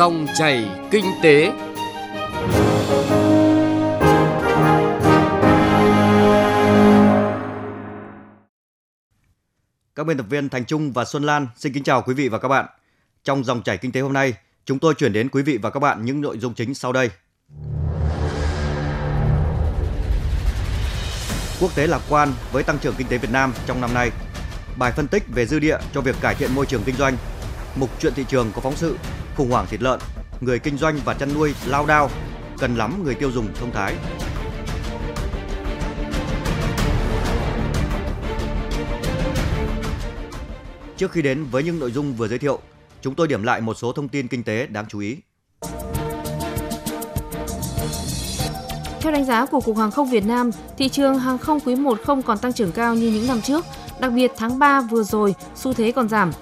Dòng chảy kinh tế. Các biên tập viên Thành Trung và Xuân Lan xin kính chào quý vị và các bạn. Trong dòng chảy kinh tế hôm nay, chúng tôi chuyển đến quý vị và các bạn những nội dung chính sau đây. Quốc tế lạc quan với tăng trưởng kinh tế Việt Nam trong năm nay. Bài phân tích về dư địa cho việc cải thiện môi trường kinh doanh. Mục chuyện thị trường có phóng sự khủng hoảng thịt lợn, người kinh doanh và chăn nuôi lao đao, cần lắm người tiêu dùng thông thái. Trước khi đến với những nội dung vừa giới thiệu, chúng tôi điểm lại một số thông tin kinh tế đáng chú ý. Theo đánh giá của Cục Hàng không Việt Nam, thị trường hàng không quý 1 không còn tăng trưởng cao như những năm trước, đặc biệt tháng 3 vừa rồi, xu thế còn giảm.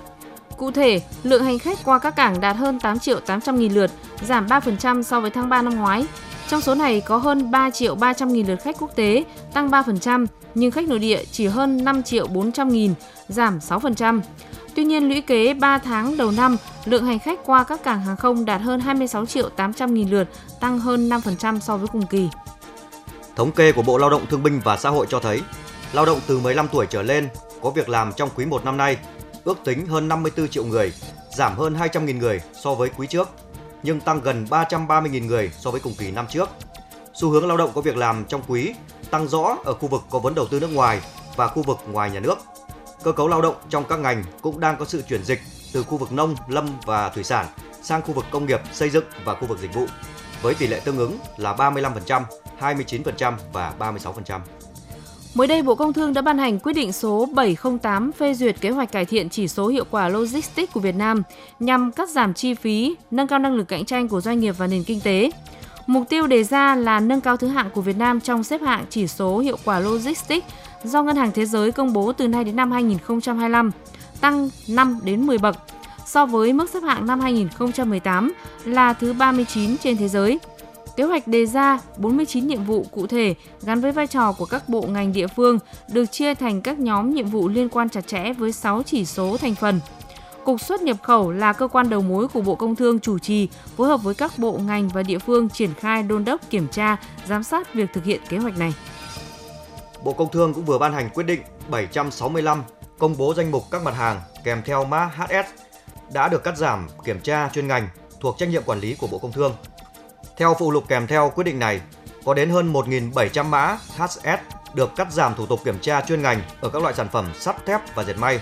Cụ thể, lượng hành khách qua các cảng đạt hơn 8 triệu 800 nghìn lượt, giảm 3% so với tháng 3 năm ngoái. Trong số này có hơn 3 triệu 300 nghìn lượt khách quốc tế, tăng 3%, nhưng khách nội địa chỉ hơn 5 triệu 400 nghìn, giảm 6%. Tuy nhiên, lũy kế 3 tháng đầu năm, lượng hành khách qua các cảng hàng không đạt hơn 26 triệu 800 nghìn lượt, tăng hơn 5% so với cùng kỳ. Thống kê của Bộ Lao động Thương binh và Xã hội cho thấy, lao động từ 15 tuổi trở lên có việc làm trong quý 1 năm nay ước tính hơn 54 triệu người, giảm hơn 200.000 người so với quý trước, nhưng tăng gần 330.000 người so với cùng kỳ năm trước. Xu hướng lao động có việc làm trong quý tăng rõ ở khu vực có vốn đầu tư nước ngoài và khu vực ngoài nhà nước. Cơ cấu lao động trong các ngành cũng đang có sự chuyển dịch từ khu vực nông, lâm và thủy sản sang khu vực công nghiệp, xây dựng và khu vực dịch vụ, với tỷ lệ tương ứng là 35%, 29% và 36%. Mới đây, Bộ Công Thương đã ban hành quyết định số 708 phê duyệt kế hoạch cải thiện chỉ số hiệu quả logistics của Việt Nam nhằm cắt giảm chi phí, nâng cao năng lực cạnh tranh của doanh nghiệp và nền kinh tế. Mục tiêu đề ra là nâng cao thứ hạng của Việt Nam trong xếp hạng chỉ số hiệu quả logistics do Ngân hàng Thế giới công bố từ nay đến năm 2025, tăng 5 đến 10 bậc so với mức xếp hạng năm 2018 là thứ 39 trên thế giới. Kế hoạch đề ra 49 nhiệm vụ cụ thể gắn với vai trò của các bộ ngành địa phương được chia thành các nhóm nhiệm vụ liên quan chặt chẽ với 6 chỉ số thành phần. Cục xuất nhập khẩu là cơ quan đầu mối của Bộ Công Thương chủ trì, phối hợp với các bộ ngành và địa phương triển khai đôn đốc kiểm tra, giám sát việc thực hiện kế hoạch này. Bộ Công Thương cũng vừa ban hành quyết định 765 công bố danh mục các mặt hàng kèm theo mã HS đã được cắt giảm kiểm tra chuyên ngành thuộc trách nhiệm quản lý của Bộ Công Thương. Theo phụ lục kèm theo quyết định này, có đến hơn 1.700 mã HS được cắt giảm thủ tục kiểm tra chuyên ngành ở các loại sản phẩm sắt thép và dệt may.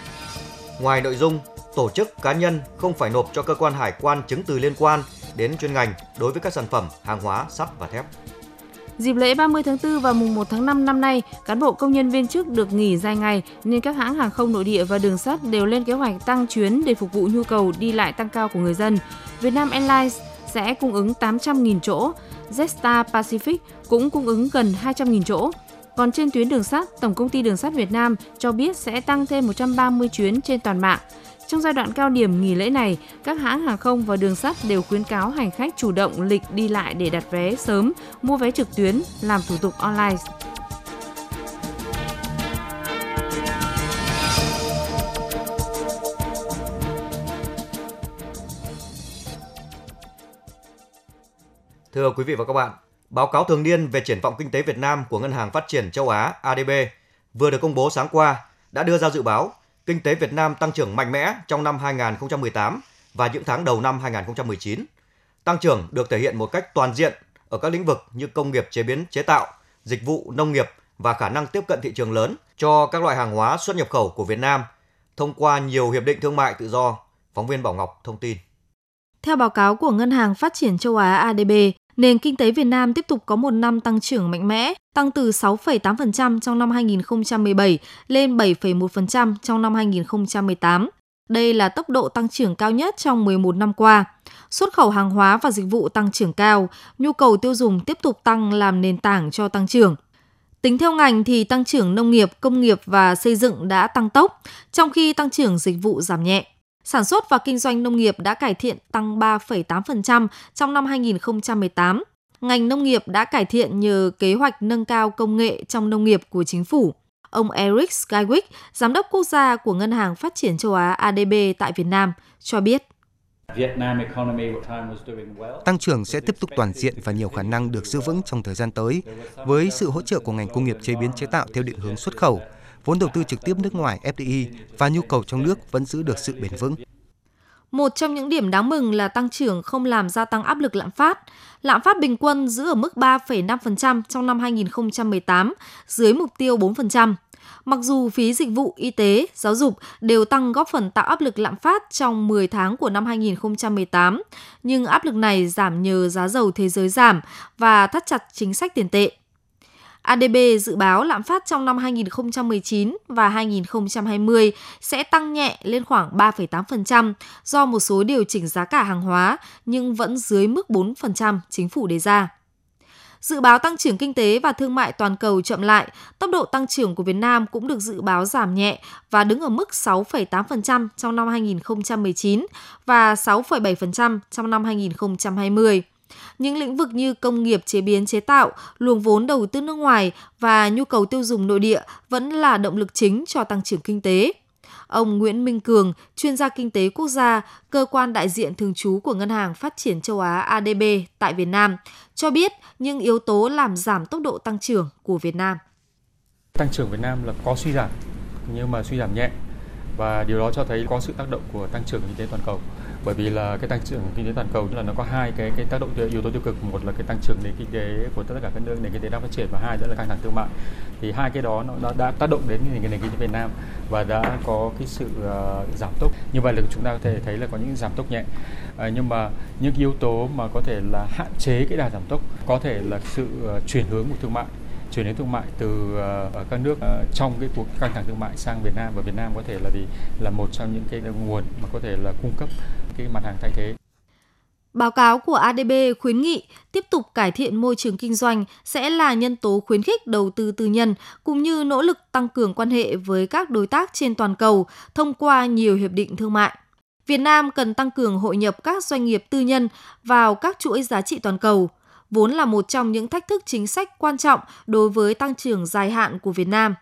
Ngoài nội dung, tổ chức cá nhân không phải nộp cho cơ quan hải quan chứng từ liên quan đến chuyên ngành đối với các sản phẩm hàng hóa sắt và thép. Dịp lễ 30 tháng 4 và mùng 1 tháng 5 năm nay, cán bộ công nhân viên chức được nghỉ dài ngày nên các hãng hàng không nội địa và đường sắt đều lên kế hoạch tăng chuyến để phục vụ nhu cầu đi lại tăng cao của người dân. Vietnam Airlines sẽ cung ứng 800.000 chỗ, Jetstar Pacific cũng cung ứng gần 200.000 chỗ. Còn trên tuyến đường sắt, Tổng công ty Đường sắt Việt Nam cho biết sẽ tăng thêm 130 chuyến trên toàn mạng. Trong giai đoạn cao điểm nghỉ lễ này, các hãng hàng không và đường sắt đều khuyến cáo hành khách chủ động lịch đi lại để đặt vé sớm, mua vé trực tuyến, làm thủ tục online. Thưa quý vị và các bạn, báo cáo thường niên về triển vọng kinh tế Việt Nam của Ngân hàng Phát triển Châu Á ADB vừa được công bố sáng qua đã đưa ra dự báo kinh tế Việt Nam tăng trưởng mạnh mẽ trong năm 2018 và những tháng đầu năm 2019. Tăng trưởng được thể hiện một cách toàn diện ở các lĩnh vực như công nghiệp chế biến chế tạo, dịch vụ nông nghiệp và khả năng tiếp cận thị trường lớn cho các loại hàng hóa xuất nhập khẩu của Việt Nam thông qua nhiều hiệp định thương mại tự do, phóng viên Bảo Ngọc thông tin. Theo báo cáo của Ngân hàng Phát triển Châu Á ADB, nền kinh tế Việt Nam tiếp tục có một năm tăng trưởng mạnh mẽ, tăng từ 6,8% trong năm 2017 lên 7,1% trong năm 2018. Đây là tốc độ tăng trưởng cao nhất trong 11 năm qua. Xuất khẩu hàng hóa và dịch vụ tăng trưởng cao, nhu cầu tiêu dùng tiếp tục tăng làm nền tảng cho tăng trưởng. Tính theo ngành thì tăng trưởng nông nghiệp, công nghiệp và xây dựng đã tăng tốc, trong khi tăng trưởng dịch vụ giảm nhẹ. Sản xuất và kinh doanh nông nghiệp đã cải thiện tăng 3,8% trong năm 2018. Ngành nông nghiệp đã cải thiện nhờ kế hoạch nâng cao công nghệ trong nông nghiệp của chính phủ. Ông Eric Skywick, giám đốc quốc gia của Ngân hàng Phát triển châu Á ADB tại Việt Nam, cho biết. Tăng trưởng sẽ tiếp tục toàn diện và nhiều khả năng được giữ vững trong thời gian tới, với sự hỗ trợ của ngành công nghiệp chế biến chế tạo theo định hướng xuất khẩu, vốn đầu tư trực tiếp nước ngoài FDI và nhu cầu trong nước vẫn giữ được sự bền vững. Một trong những điểm đáng mừng là tăng trưởng không làm gia tăng áp lực lạm phát. Lạm phát bình quân giữ ở mức 3,5% trong năm 2018, dưới mục tiêu 4%. Mặc dù phí dịch vụ y tế, giáo dục đều tăng góp phần tạo áp lực lạm phát trong 10 tháng của năm 2018, nhưng áp lực này giảm nhờ giá dầu thế giới giảm và thắt chặt chính sách tiền tệ. ADB dự báo lạm phát trong năm 2019 và 2020 sẽ tăng nhẹ lên khoảng 3,8% do một số điều chỉnh giá cả hàng hóa nhưng vẫn dưới mức 4% chính phủ đề ra. Dự báo tăng trưởng kinh tế và thương mại toàn cầu chậm lại, tốc độ tăng trưởng của Việt Nam cũng được dự báo giảm nhẹ và đứng ở mức 6,8% trong năm 2019 và 6,7% trong năm 2020. Những lĩnh vực như công nghiệp chế biến chế tạo, luồng vốn đầu tư nước ngoài và nhu cầu tiêu dùng nội địa vẫn là động lực chính cho tăng trưởng kinh tế. Ông Nguyễn Minh Cường, chuyên gia kinh tế quốc gia, cơ quan đại diện thường trú của Ngân hàng Phát triển châu Á ADB tại Việt Nam, cho biết những yếu tố làm giảm tốc độ tăng trưởng của Việt Nam. Tăng trưởng Việt Nam là có suy giảm, nhưng mà suy giảm nhẹ và điều đó cho thấy có sự tác động của tăng trưởng kinh tế toàn cầu bởi vì là cái tăng trưởng kinh tế toàn cầu là nó có hai cái cái tác động yếu tố tiêu cực. Một là cái tăng trưởng nền kinh tế của tất cả các nước nền kinh tế đang phát triển và hai nữa là căng thẳng thương mại. Thì hai cái đó nó đã, đã tác động đến nền kinh tế Việt Nam và đã có cái sự uh, giảm tốc. Như vậy là chúng ta có thể thấy là có những giảm tốc nhẹ. Uh, nhưng mà những yếu tố mà có thể là hạn chế cái đà giảm tốc có thể là sự uh, chuyển hướng của thương mại chuyển đến thương mại từ ờ, ở các nước ờ, trong cái cuộc căng thẳng thương mại sang Việt Nam và Việt Nam có thể là gì là một trong những cái nguồn mà có thể là cung cấp cái mặt hàng thay thế. Báo cáo của ADB khuyến nghị tiếp tục cải thiện môi trường kinh doanh sẽ là nhân tố khuyến khích đầu tư tư nhân cũng như nỗ lực tăng cường quan hệ với các đối tác trên toàn cầu thông qua nhiều hiệp định thương mại. Việt Nam cần tăng cường hội nhập các doanh nghiệp tư nhân vào các chuỗi giá trị toàn cầu, vốn là một trong những thách thức chính sách quan trọng đối với tăng trưởng dài hạn của Việt Nam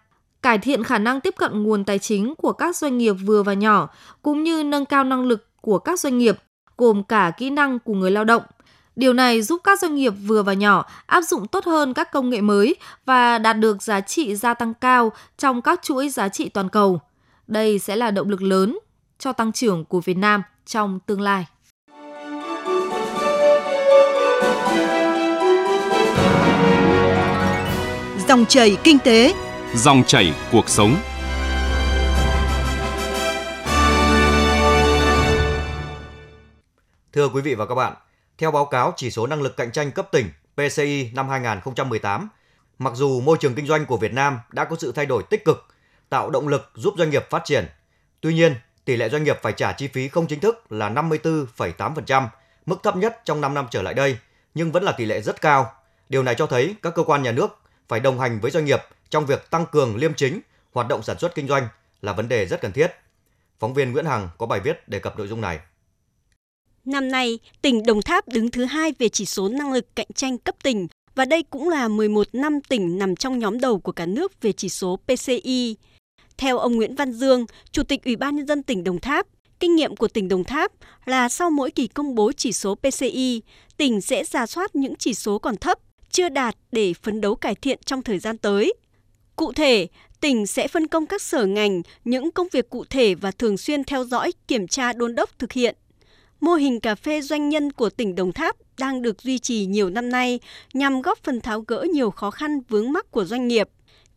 cải thiện khả năng tiếp cận nguồn tài chính của các doanh nghiệp vừa và nhỏ cũng như nâng cao năng lực của các doanh nghiệp, gồm cả kỹ năng của người lao động. Điều này giúp các doanh nghiệp vừa và nhỏ áp dụng tốt hơn các công nghệ mới và đạt được giá trị gia tăng cao trong các chuỗi giá trị toàn cầu. Đây sẽ là động lực lớn cho tăng trưởng của Việt Nam trong tương lai. Dòng chảy kinh tế, dòng chảy cuộc sống. Thưa quý vị và các bạn, theo báo cáo chỉ số năng lực cạnh tranh cấp tỉnh PCI năm 2018, mặc dù môi trường kinh doanh của Việt Nam đã có sự thay đổi tích cực, tạo động lực giúp doanh nghiệp phát triển, tuy nhiên, tỷ lệ doanh nghiệp phải trả chi phí không chính thức là 54,8%, mức thấp nhất trong 5 năm trở lại đây, nhưng vẫn là tỷ lệ rất cao. Điều này cho thấy các cơ quan nhà nước phải đồng hành với doanh nghiệp trong việc tăng cường liêm chính, hoạt động sản xuất kinh doanh là vấn đề rất cần thiết. Phóng viên Nguyễn Hằng có bài viết đề cập nội dung này. Năm nay, tỉnh Đồng Tháp đứng thứ hai về chỉ số năng lực cạnh tranh cấp tỉnh và đây cũng là 11 năm tỉnh nằm trong nhóm đầu của cả nước về chỉ số PCI. Theo ông Nguyễn Văn Dương, Chủ tịch Ủy ban Nhân dân tỉnh Đồng Tháp, kinh nghiệm của tỉnh Đồng Tháp là sau mỗi kỳ công bố chỉ số PCI, tỉnh sẽ ra soát những chỉ số còn thấp, chưa đạt để phấn đấu cải thiện trong thời gian tới. Cụ thể, tỉnh sẽ phân công các sở ngành những công việc cụ thể và thường xuyên theo dõi, kiểm tra đôn đốc thực hiện mô hình cà phê doanh nhân của tỉnh Đồng Tháp đang được duy trì nhiều năm nay nhằm góp phần tháo gỡ nhiều khó khăn vướng mắc của doanh nghiệp.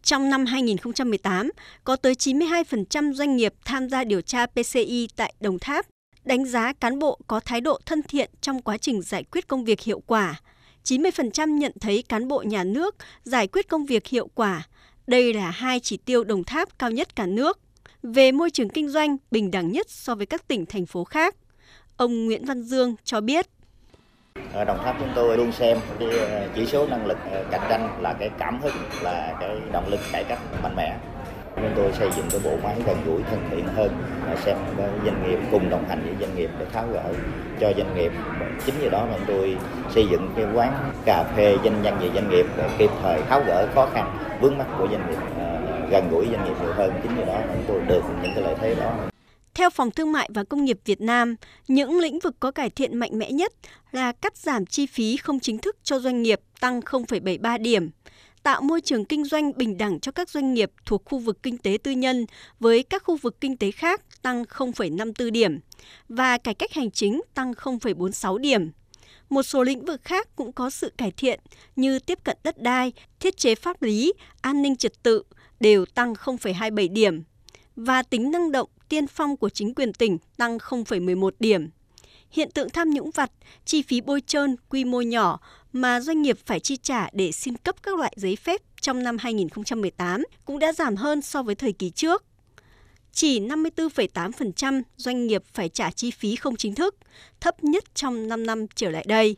Trong năm 2018, có tới 92% doanh nghiệp tham gia điều tra PCI tại Đồng Tháp, đánh giá cán bộ có thái độ thân thiện trong quá trình giải quyết công việc hiệu quả. 90% nhận thấy cán bộ nhà nước giải quyết công việc hiệu quả. Đây là hai chỉ tiêu Đồng Tháp cao nhất cả nước. Về môi trường kinh doanh, bình đẳng nhất so với các tỉnh, thành phố khác. Ông Nguyễn Văn Dương cho biết. Ở Đồng Tháp chúng tôi luôn xem cái chỉ số năng lực cạnh tranh là cái cảm hứng, là cái động lực cải cách mạnh mẽ. Chúng tôi xây dựng cái bộ máy gần gũi thân thiện hơn, và xem doanh nghiệp cùng đồng hành với doanh nghiệp để tháo gỡ cho doanh nghiệp. Chính vì đó mà chúng tôi xây dựng cái quán cà phê doanh nhân về doanh nghiệp để kịp thời tháo gỡ khó khăn vướng mắt của doanh nghiệp, à, gần gũi doanh nghiệp nhiều hơn. Chính vì đó mà chúng tôi được những cái lợi thế đó. Theo Phòng Thương mại và Công nghiệp Việt Nam, những lĩnh vực có cải thiện mạnh mẽ nhất là cắt giảm chi phí không chính thức cho doanh nghiệp tăng 0,73 điểm, tạo môi trường kinh doanh bình đẳng cho các doanh nghiệp thuộc khu vực kinh tế tư nhân với các khu vực kinh tế khác tăng 0,54 điểm và cải cách hành chính tăng 0,46 điểm. Một số lĩnh vực khác cũng có sự cải thiện như tiếp cận đất đai, thiết chế pháp lý, an ninh trật tự đều tăng 0,27 điểm và tính năng động tiên phong của chính quyền tỉnh tăng 0,11 điểm. Hiện tượng tham nhũng vặt, chi phí bôi trơn quy mô nhỏ mà doanh nghiệp phải chi trả để xin cấp các loại giấy phép trong năm 2018 cũng đã giảm hơn so với thời kỳ trước. Chỉ 54,8% doanh nghiệp phải trả chi phí không chính thức, thấp nhất trong 5 năm trở lại đây.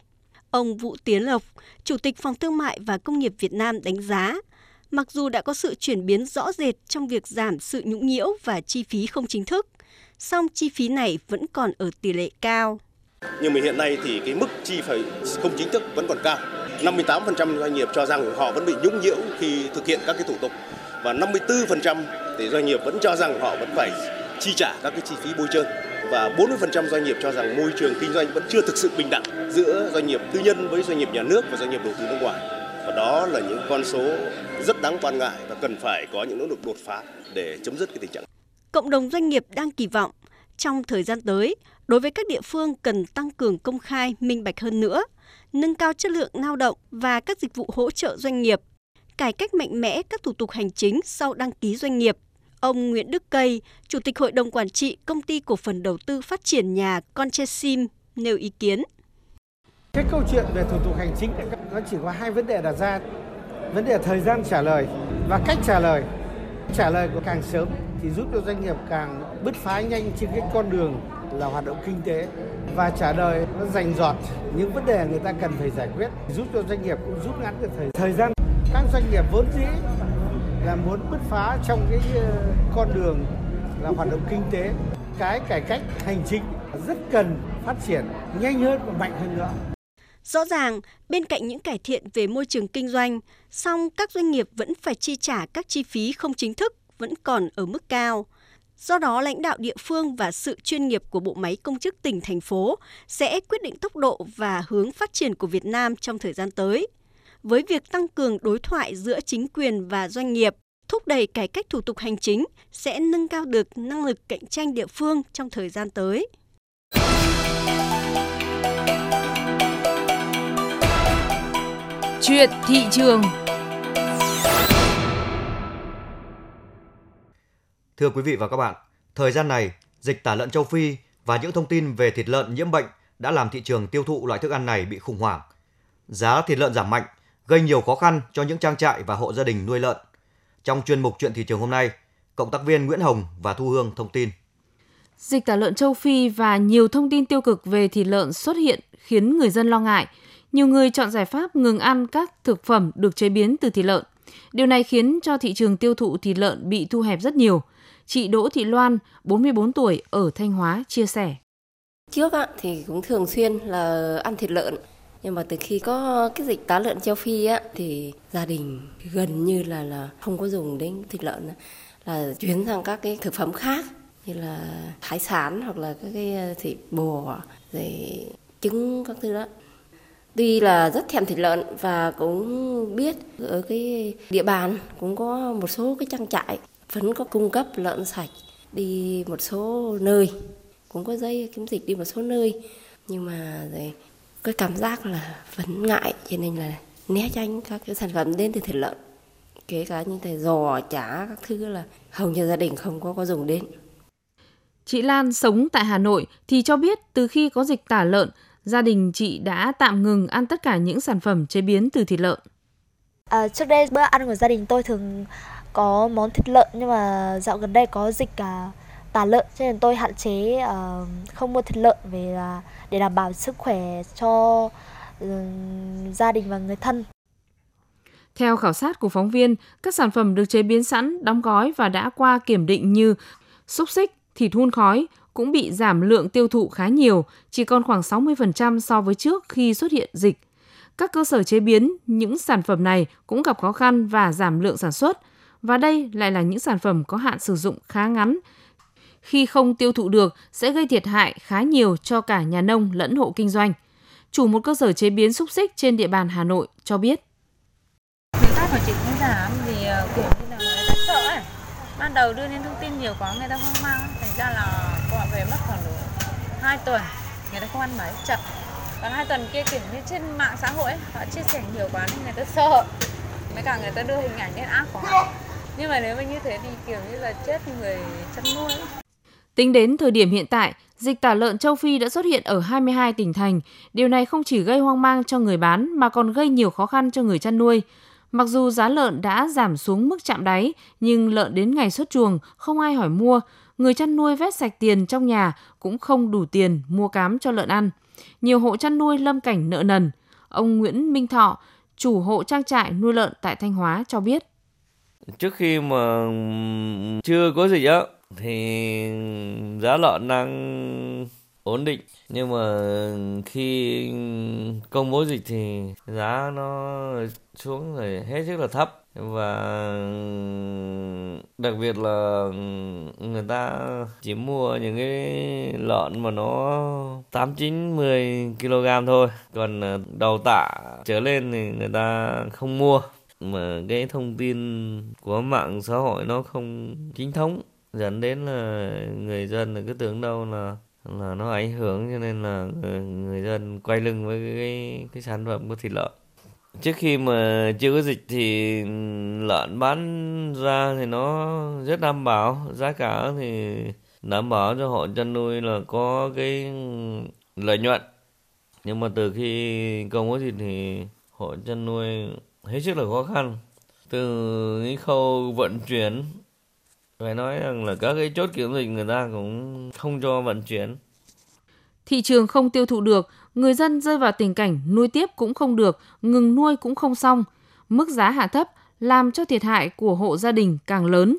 Ông Vũ Tiến Lộc, Chủ tịch Phòng Thương mại và Công nghiệp Việt Nam đánh giá, mặc dù đã có sự chuyển biến rõ rệt trong việc giảm sự nhũng nhiễu và chi phí không chính thức, song chi phí này vẫn còn ở tỷ lệ cao. Nhưng mà hiện nay thì cái mức chi phải không chính thức vẫn còn cao. 58% doanh nghiệp cho rằng họ vẫn bị nhũng nhiễu khi thực hiện các cái thủ tục và 54% thì doanh nghiệp vẫn cho rằng họ vẫn phải chi trả các cái chi phí bôi trơn và 40% doanh nghiệp cho rằng môi trường kinh doanh vẫn chưa thực sự bình đẳng giữa doanh nghiệp tư nhân với doanh nghiệp nhà nước và doanh nghiệp đầu tư nước ngoài. Và đó là những con số rất đáng quan ngại và cần phải có những nỗ lực đột phá để chấm dứt cái tình trạng. Cộng đồng doanh nghiệp đang kỳ vọng trong thời gian tới, đối với các địa phương cần tăng cường công khai, minh bạch hơn nữa, nâng cao chất lượng lao động và các dịch vụ hỗ trợ doanh nghiệp, cải cách mạnh mẽ các thủ tục hành chính sau đăng ký doanh nghiệp. Ông Nguyễn Đức Cây, Chủ tịch Hội đồng Quản trị Công ty Cổ phần Đầu tư Phát triển Nhà Conchesim nêu ý kiến. Cái câu chuyện về thủ tục hành chính nó chỉ có hai vấn đề đặt ra. Vấn đề thời gian trả lời và cách trả lời. Trả lời của càng sớm thì giúp cho doanh nghiệp càng bứt phá nhanh trên cái con đường là hoạt động kinh tế và trả lời nó rành giọt những vấn đề người ta cần phải giải quyết giúp cho doanh nghiệp cũng rút ngắn được thời thời gian. Các doanh nghiệp vốn dĩ là muốn bứt phá trong cái ờ, con đường là hoạt động kinh tế. Cái cải cách hành chính rất cần phát triển nhanh hơn và mạnh hơn nữa. Rõ ràng, bên cạnh những cải thiện về môi trường kinh doanh, song các doanh nghiệp vẫn phải chi trả các chi phí không chính thức vẫn còn ở mức cao. Do đó, lãnh đạo địa phương và sự chuyên nghiệp của bộ máy công chức tỉnh, thành phố sẽ quyết định tốc độ và hướng phát triển của Việt Nam trong thời gian tới. Với việc tăng cường đối thoại giữa chính quyền và doanh nghiệp, thúc đẩy cải cách thủ tục hành chính sẽ nâng cao được năng lực cạnh tranh địa phương trong thời gian tới. Chuyện thị trường Thưa quý vị và các bạn, thời gian này, dịch tả lợn châu Phi và những thông tin về thịt lợn nhiễm bệnh đã làm thị trường tiêu thụ loại thức ăn này bị khủng hoảng. Giá thịt lợn giảm mạnh, gây nhiều khó khăn cho những trang trại và hộ gia đình nuôi lợn. Trong chuyên mục chuyện thị trường hôm nay, cộng tác viên Nguyễn Hồng và Thu Hương thông tin. Dịch tả lợn châu Phi và nhiều thông tin tiêu cực về thịt lợn xuất hiện khiến người dân lo ngại. Nhiều người chọn giải pháp ngừng ăn các thực phẩm được chế biến từ thịt lợn. Điều này khiến cho thị trường tiêu thụ thịt lợn bị thu hẹp rất nhiều – Chị Đỗ Thị Loan, 44 tuổi ở Thanh Hóa chia sẻ. Trước ạ, thì cũng thường xuyên là ăn thịt lợn. Nhưng mà từ khi có cái dịch tả lợn châu Phi á, thì gia đình gần như là là không có dùng đến thịt lợn là chuyển sang các cái thực phẩm khác như là hải sản hoặc là các cái ờ, thịt bò rồi trứng các thứ đó tuy là rất thèm thịt lợn và cũng biết ở cái địa bàn cũng có một số cái trang trại vẫn có cung cấp lợn sạch đi một số nơi cũng có dây kiểm dịch đi một số nơi. Nhưng mà rồi cái cảm giác là vẫn ngại cho nên là né tránh các cái sản phẩm đến từ thịt lợn kể cả như thế giò chả các thứ là hầu như gia đình không có có dùng đến. Chị Lan sống tại Hà Nội thì cho biết từ khi có dịch tả lợn, gia đình chị đã tạm ngừng ăn tất cả những sản phẩm chế biến từ thịt lợn. À, trước đây bữa ăn của gia đình tôi thường có món thịt lợn nhưng mà dạo gần đây có dịch cả tả lợn cho nên tôi hạn chế uh, không mua thịt lợn về là để đảm bảo sức khỏe cho uh, gia đình và người thân. Theo khảo sát của phóng viên, các sản phẩm được chế biến sẵn, đóng gói và đã qua kiểm định như xúc xích, thịt hun khói cũng bị giảm lượng tiêu thụ khá nhiều, chỉ còn khoảng 60% so với trước khi xuất hiện dịch. Các cơ sở chế biến những sản phẩm này cũng gặp khó khăn và giảm lượng sản xuất, và đây lại là những sản phẩm có hạn sử dụng khá ngắn. Khi không tiêu thụ được sẽ gây thiệt hại khá nhiều cho cả nhà nông lẫn hộ kinh doanh. Chủ một cơ sở chế biến xúc xích trên địa bàn Hà Nội cho biết. Người ta phải chịu cũng giảm vì ờ, kiểu như là người ta sợ ấy. Ban đầu đưa lên thông tin nhiều quá người ta hoang mang, thành ra là họ về mất khoảng độ 2 tuần, người ta không ăn mấy chậm. Còn hai tuần kia kiểu như trên mạng xã hội ấy, họ chia sẻ nhiều quá nên người ta sợ. Mấy cả người ta đưa hình ảnh lên app của họ. Nhưng mà nếu mà như thế thì kiểu như là chết người chăn nuôi ấy. Tính đến thời điểm hiện tại, dịch tả lợn châu Phi đã xuất hiện ở 22 tỉnh thành. Điều này không chỉ gây hoang mang cho người bán mà còn gây nhiều khó khăn cho người chăn nuôi. Mặc dù giá lợn đã giảm xuống mức chạm đáy, nhưng lợn đến ngày xuất chuồng không ai hỏi mua, người chăn nuôi vét sạch tiền trong nhà cũng không đủ tiền mua cám cho lợn ăn. Nhiều hộ chăn nuôi lâm cảnh nợ nần. Ông Nguyễn Minh Thọ, chủ hộ trang trại nuôi lợn tại Thanh Hóa cho biết. Trước khi mà chưa có dịch á thì giá lợn đang ổn định nhưng mà khi công bố dịch thì giá nó xuống rồi hết sức là thấp và đặc biệt là người ta chỉ mua những cái lợn mà nó tám chín mười kg thôi. Còn ờ, đầu tạ trở lên thì người ta không mua. Mà cái thông tin của mạng xã hội nó không chính thống. Dẫn đến là người dân là cứ tưởng đâu là là nó ảnh hưởng cho nên là người, người dân quay lưng với cái cái sản phẩm của thịt lợn trước khi mà chưa có dịch thì lợn bán ra thì nó rất đảm bảo. Giá cả thì đảm bảo cho hộ chăn nuôi là có cái lợi nhuận. Nhưng mà từ khi không có dịch thì hộ chăn nuôi hết sức là khó khăn. Từ cái khâu vận chuyển, phải nói rằng là các cái chốt kiểm dịch người ta cũng không cho vận chuyển. Thị trường không tiêu thụ được, người dân rơi vào tình cảnh nuôi tiếp cũng không được, ngừng nuôi cũng không xong. Mức giá hạ thấp làm cho thiệt hại của hộ gia đình càng lớn.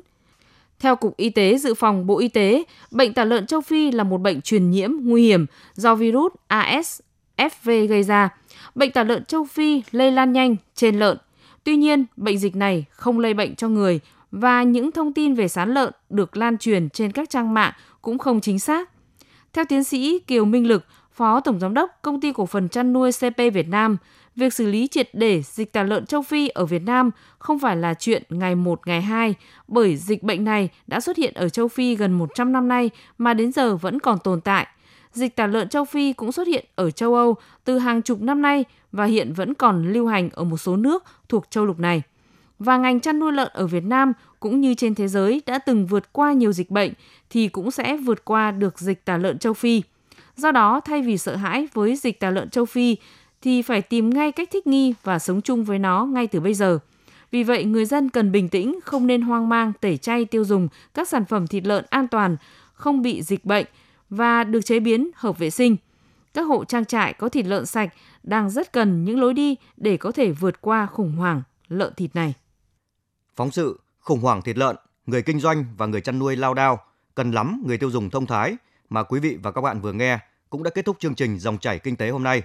Theo Cục Y tế Dự phòng Bộ Y tế, bệnh tả lợn châu Phi là một bệnh truyền nhiễm nguy hiểm do virus ASFV gây ra. Bệnh tả lợn châu Phi lây lan nhanh trên lợn. Tuy nhiên, bệnh dịch này không lây bệnh cho người và những thông tin về sán lợn được lan truyền trên các trang mạng cũng không chính xác. Theo tiến sĩ Kiều Minh Lực, Phó Tổng Giám đốc Công ty Cổ phần Chăn nuôi CP Việt Nam, việc xử lý triệt để dịch tả lợn châu Phi ở Việt Nam không phải là chuyện ngày 1 ngày 2, bởi dịch bệnh này đã xuất hiện ở châu Phi gần 100 năm nay mà đến giờ vẫn còn tồn tại. Dịch tả lợn châu Phi cũng xuất hiện ở châu Âu từ hàng chục năm nay và hiện vẫn còn lưu hành ở một số nước thuộc châu lục này. Và ngành chăn nuôi lợn ở Việt Nam cũng như trên thế giới đã từng vượt qua nhiều dịch bệnh thì cũng sẽ vượt qua được dịch tả lợn châu Phi. Do đó, thay vì sợ hãi với dịch tả lợn châu Phi thì phải tìm ngay cách thích nghi và sống chung với nó ngay từ bây giờ. Vì vậy, người dân cần bình tĩnh, không nên hoang mang tẩy chay tiêu dùng các sản phẩm thịt lợn an toàn, không bị dịch bệnh và được chế biến hợp vệ sinh. Các hộ trang trại có thịt lợn sạch đang rất cần những lối đi để có thể vượt qua khủng hoảng lợn thịt này. Phóng sự khủng hoảng thịt lợn, người kinh doanh và người chăn nuôi lao đao, cần lắm người tiêu dùng thông thái mà quý vị và các bạn vừa nghe cũng đã kết thúc chương trình Dòng chảy kinh tế hôm nay.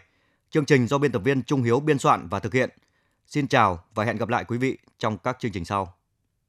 Chương trình do biên tập viên Trung Hiếu biên soạn và thực hiện. Xin chào và hẹn gặp lại quý vị trong các chương trình sau.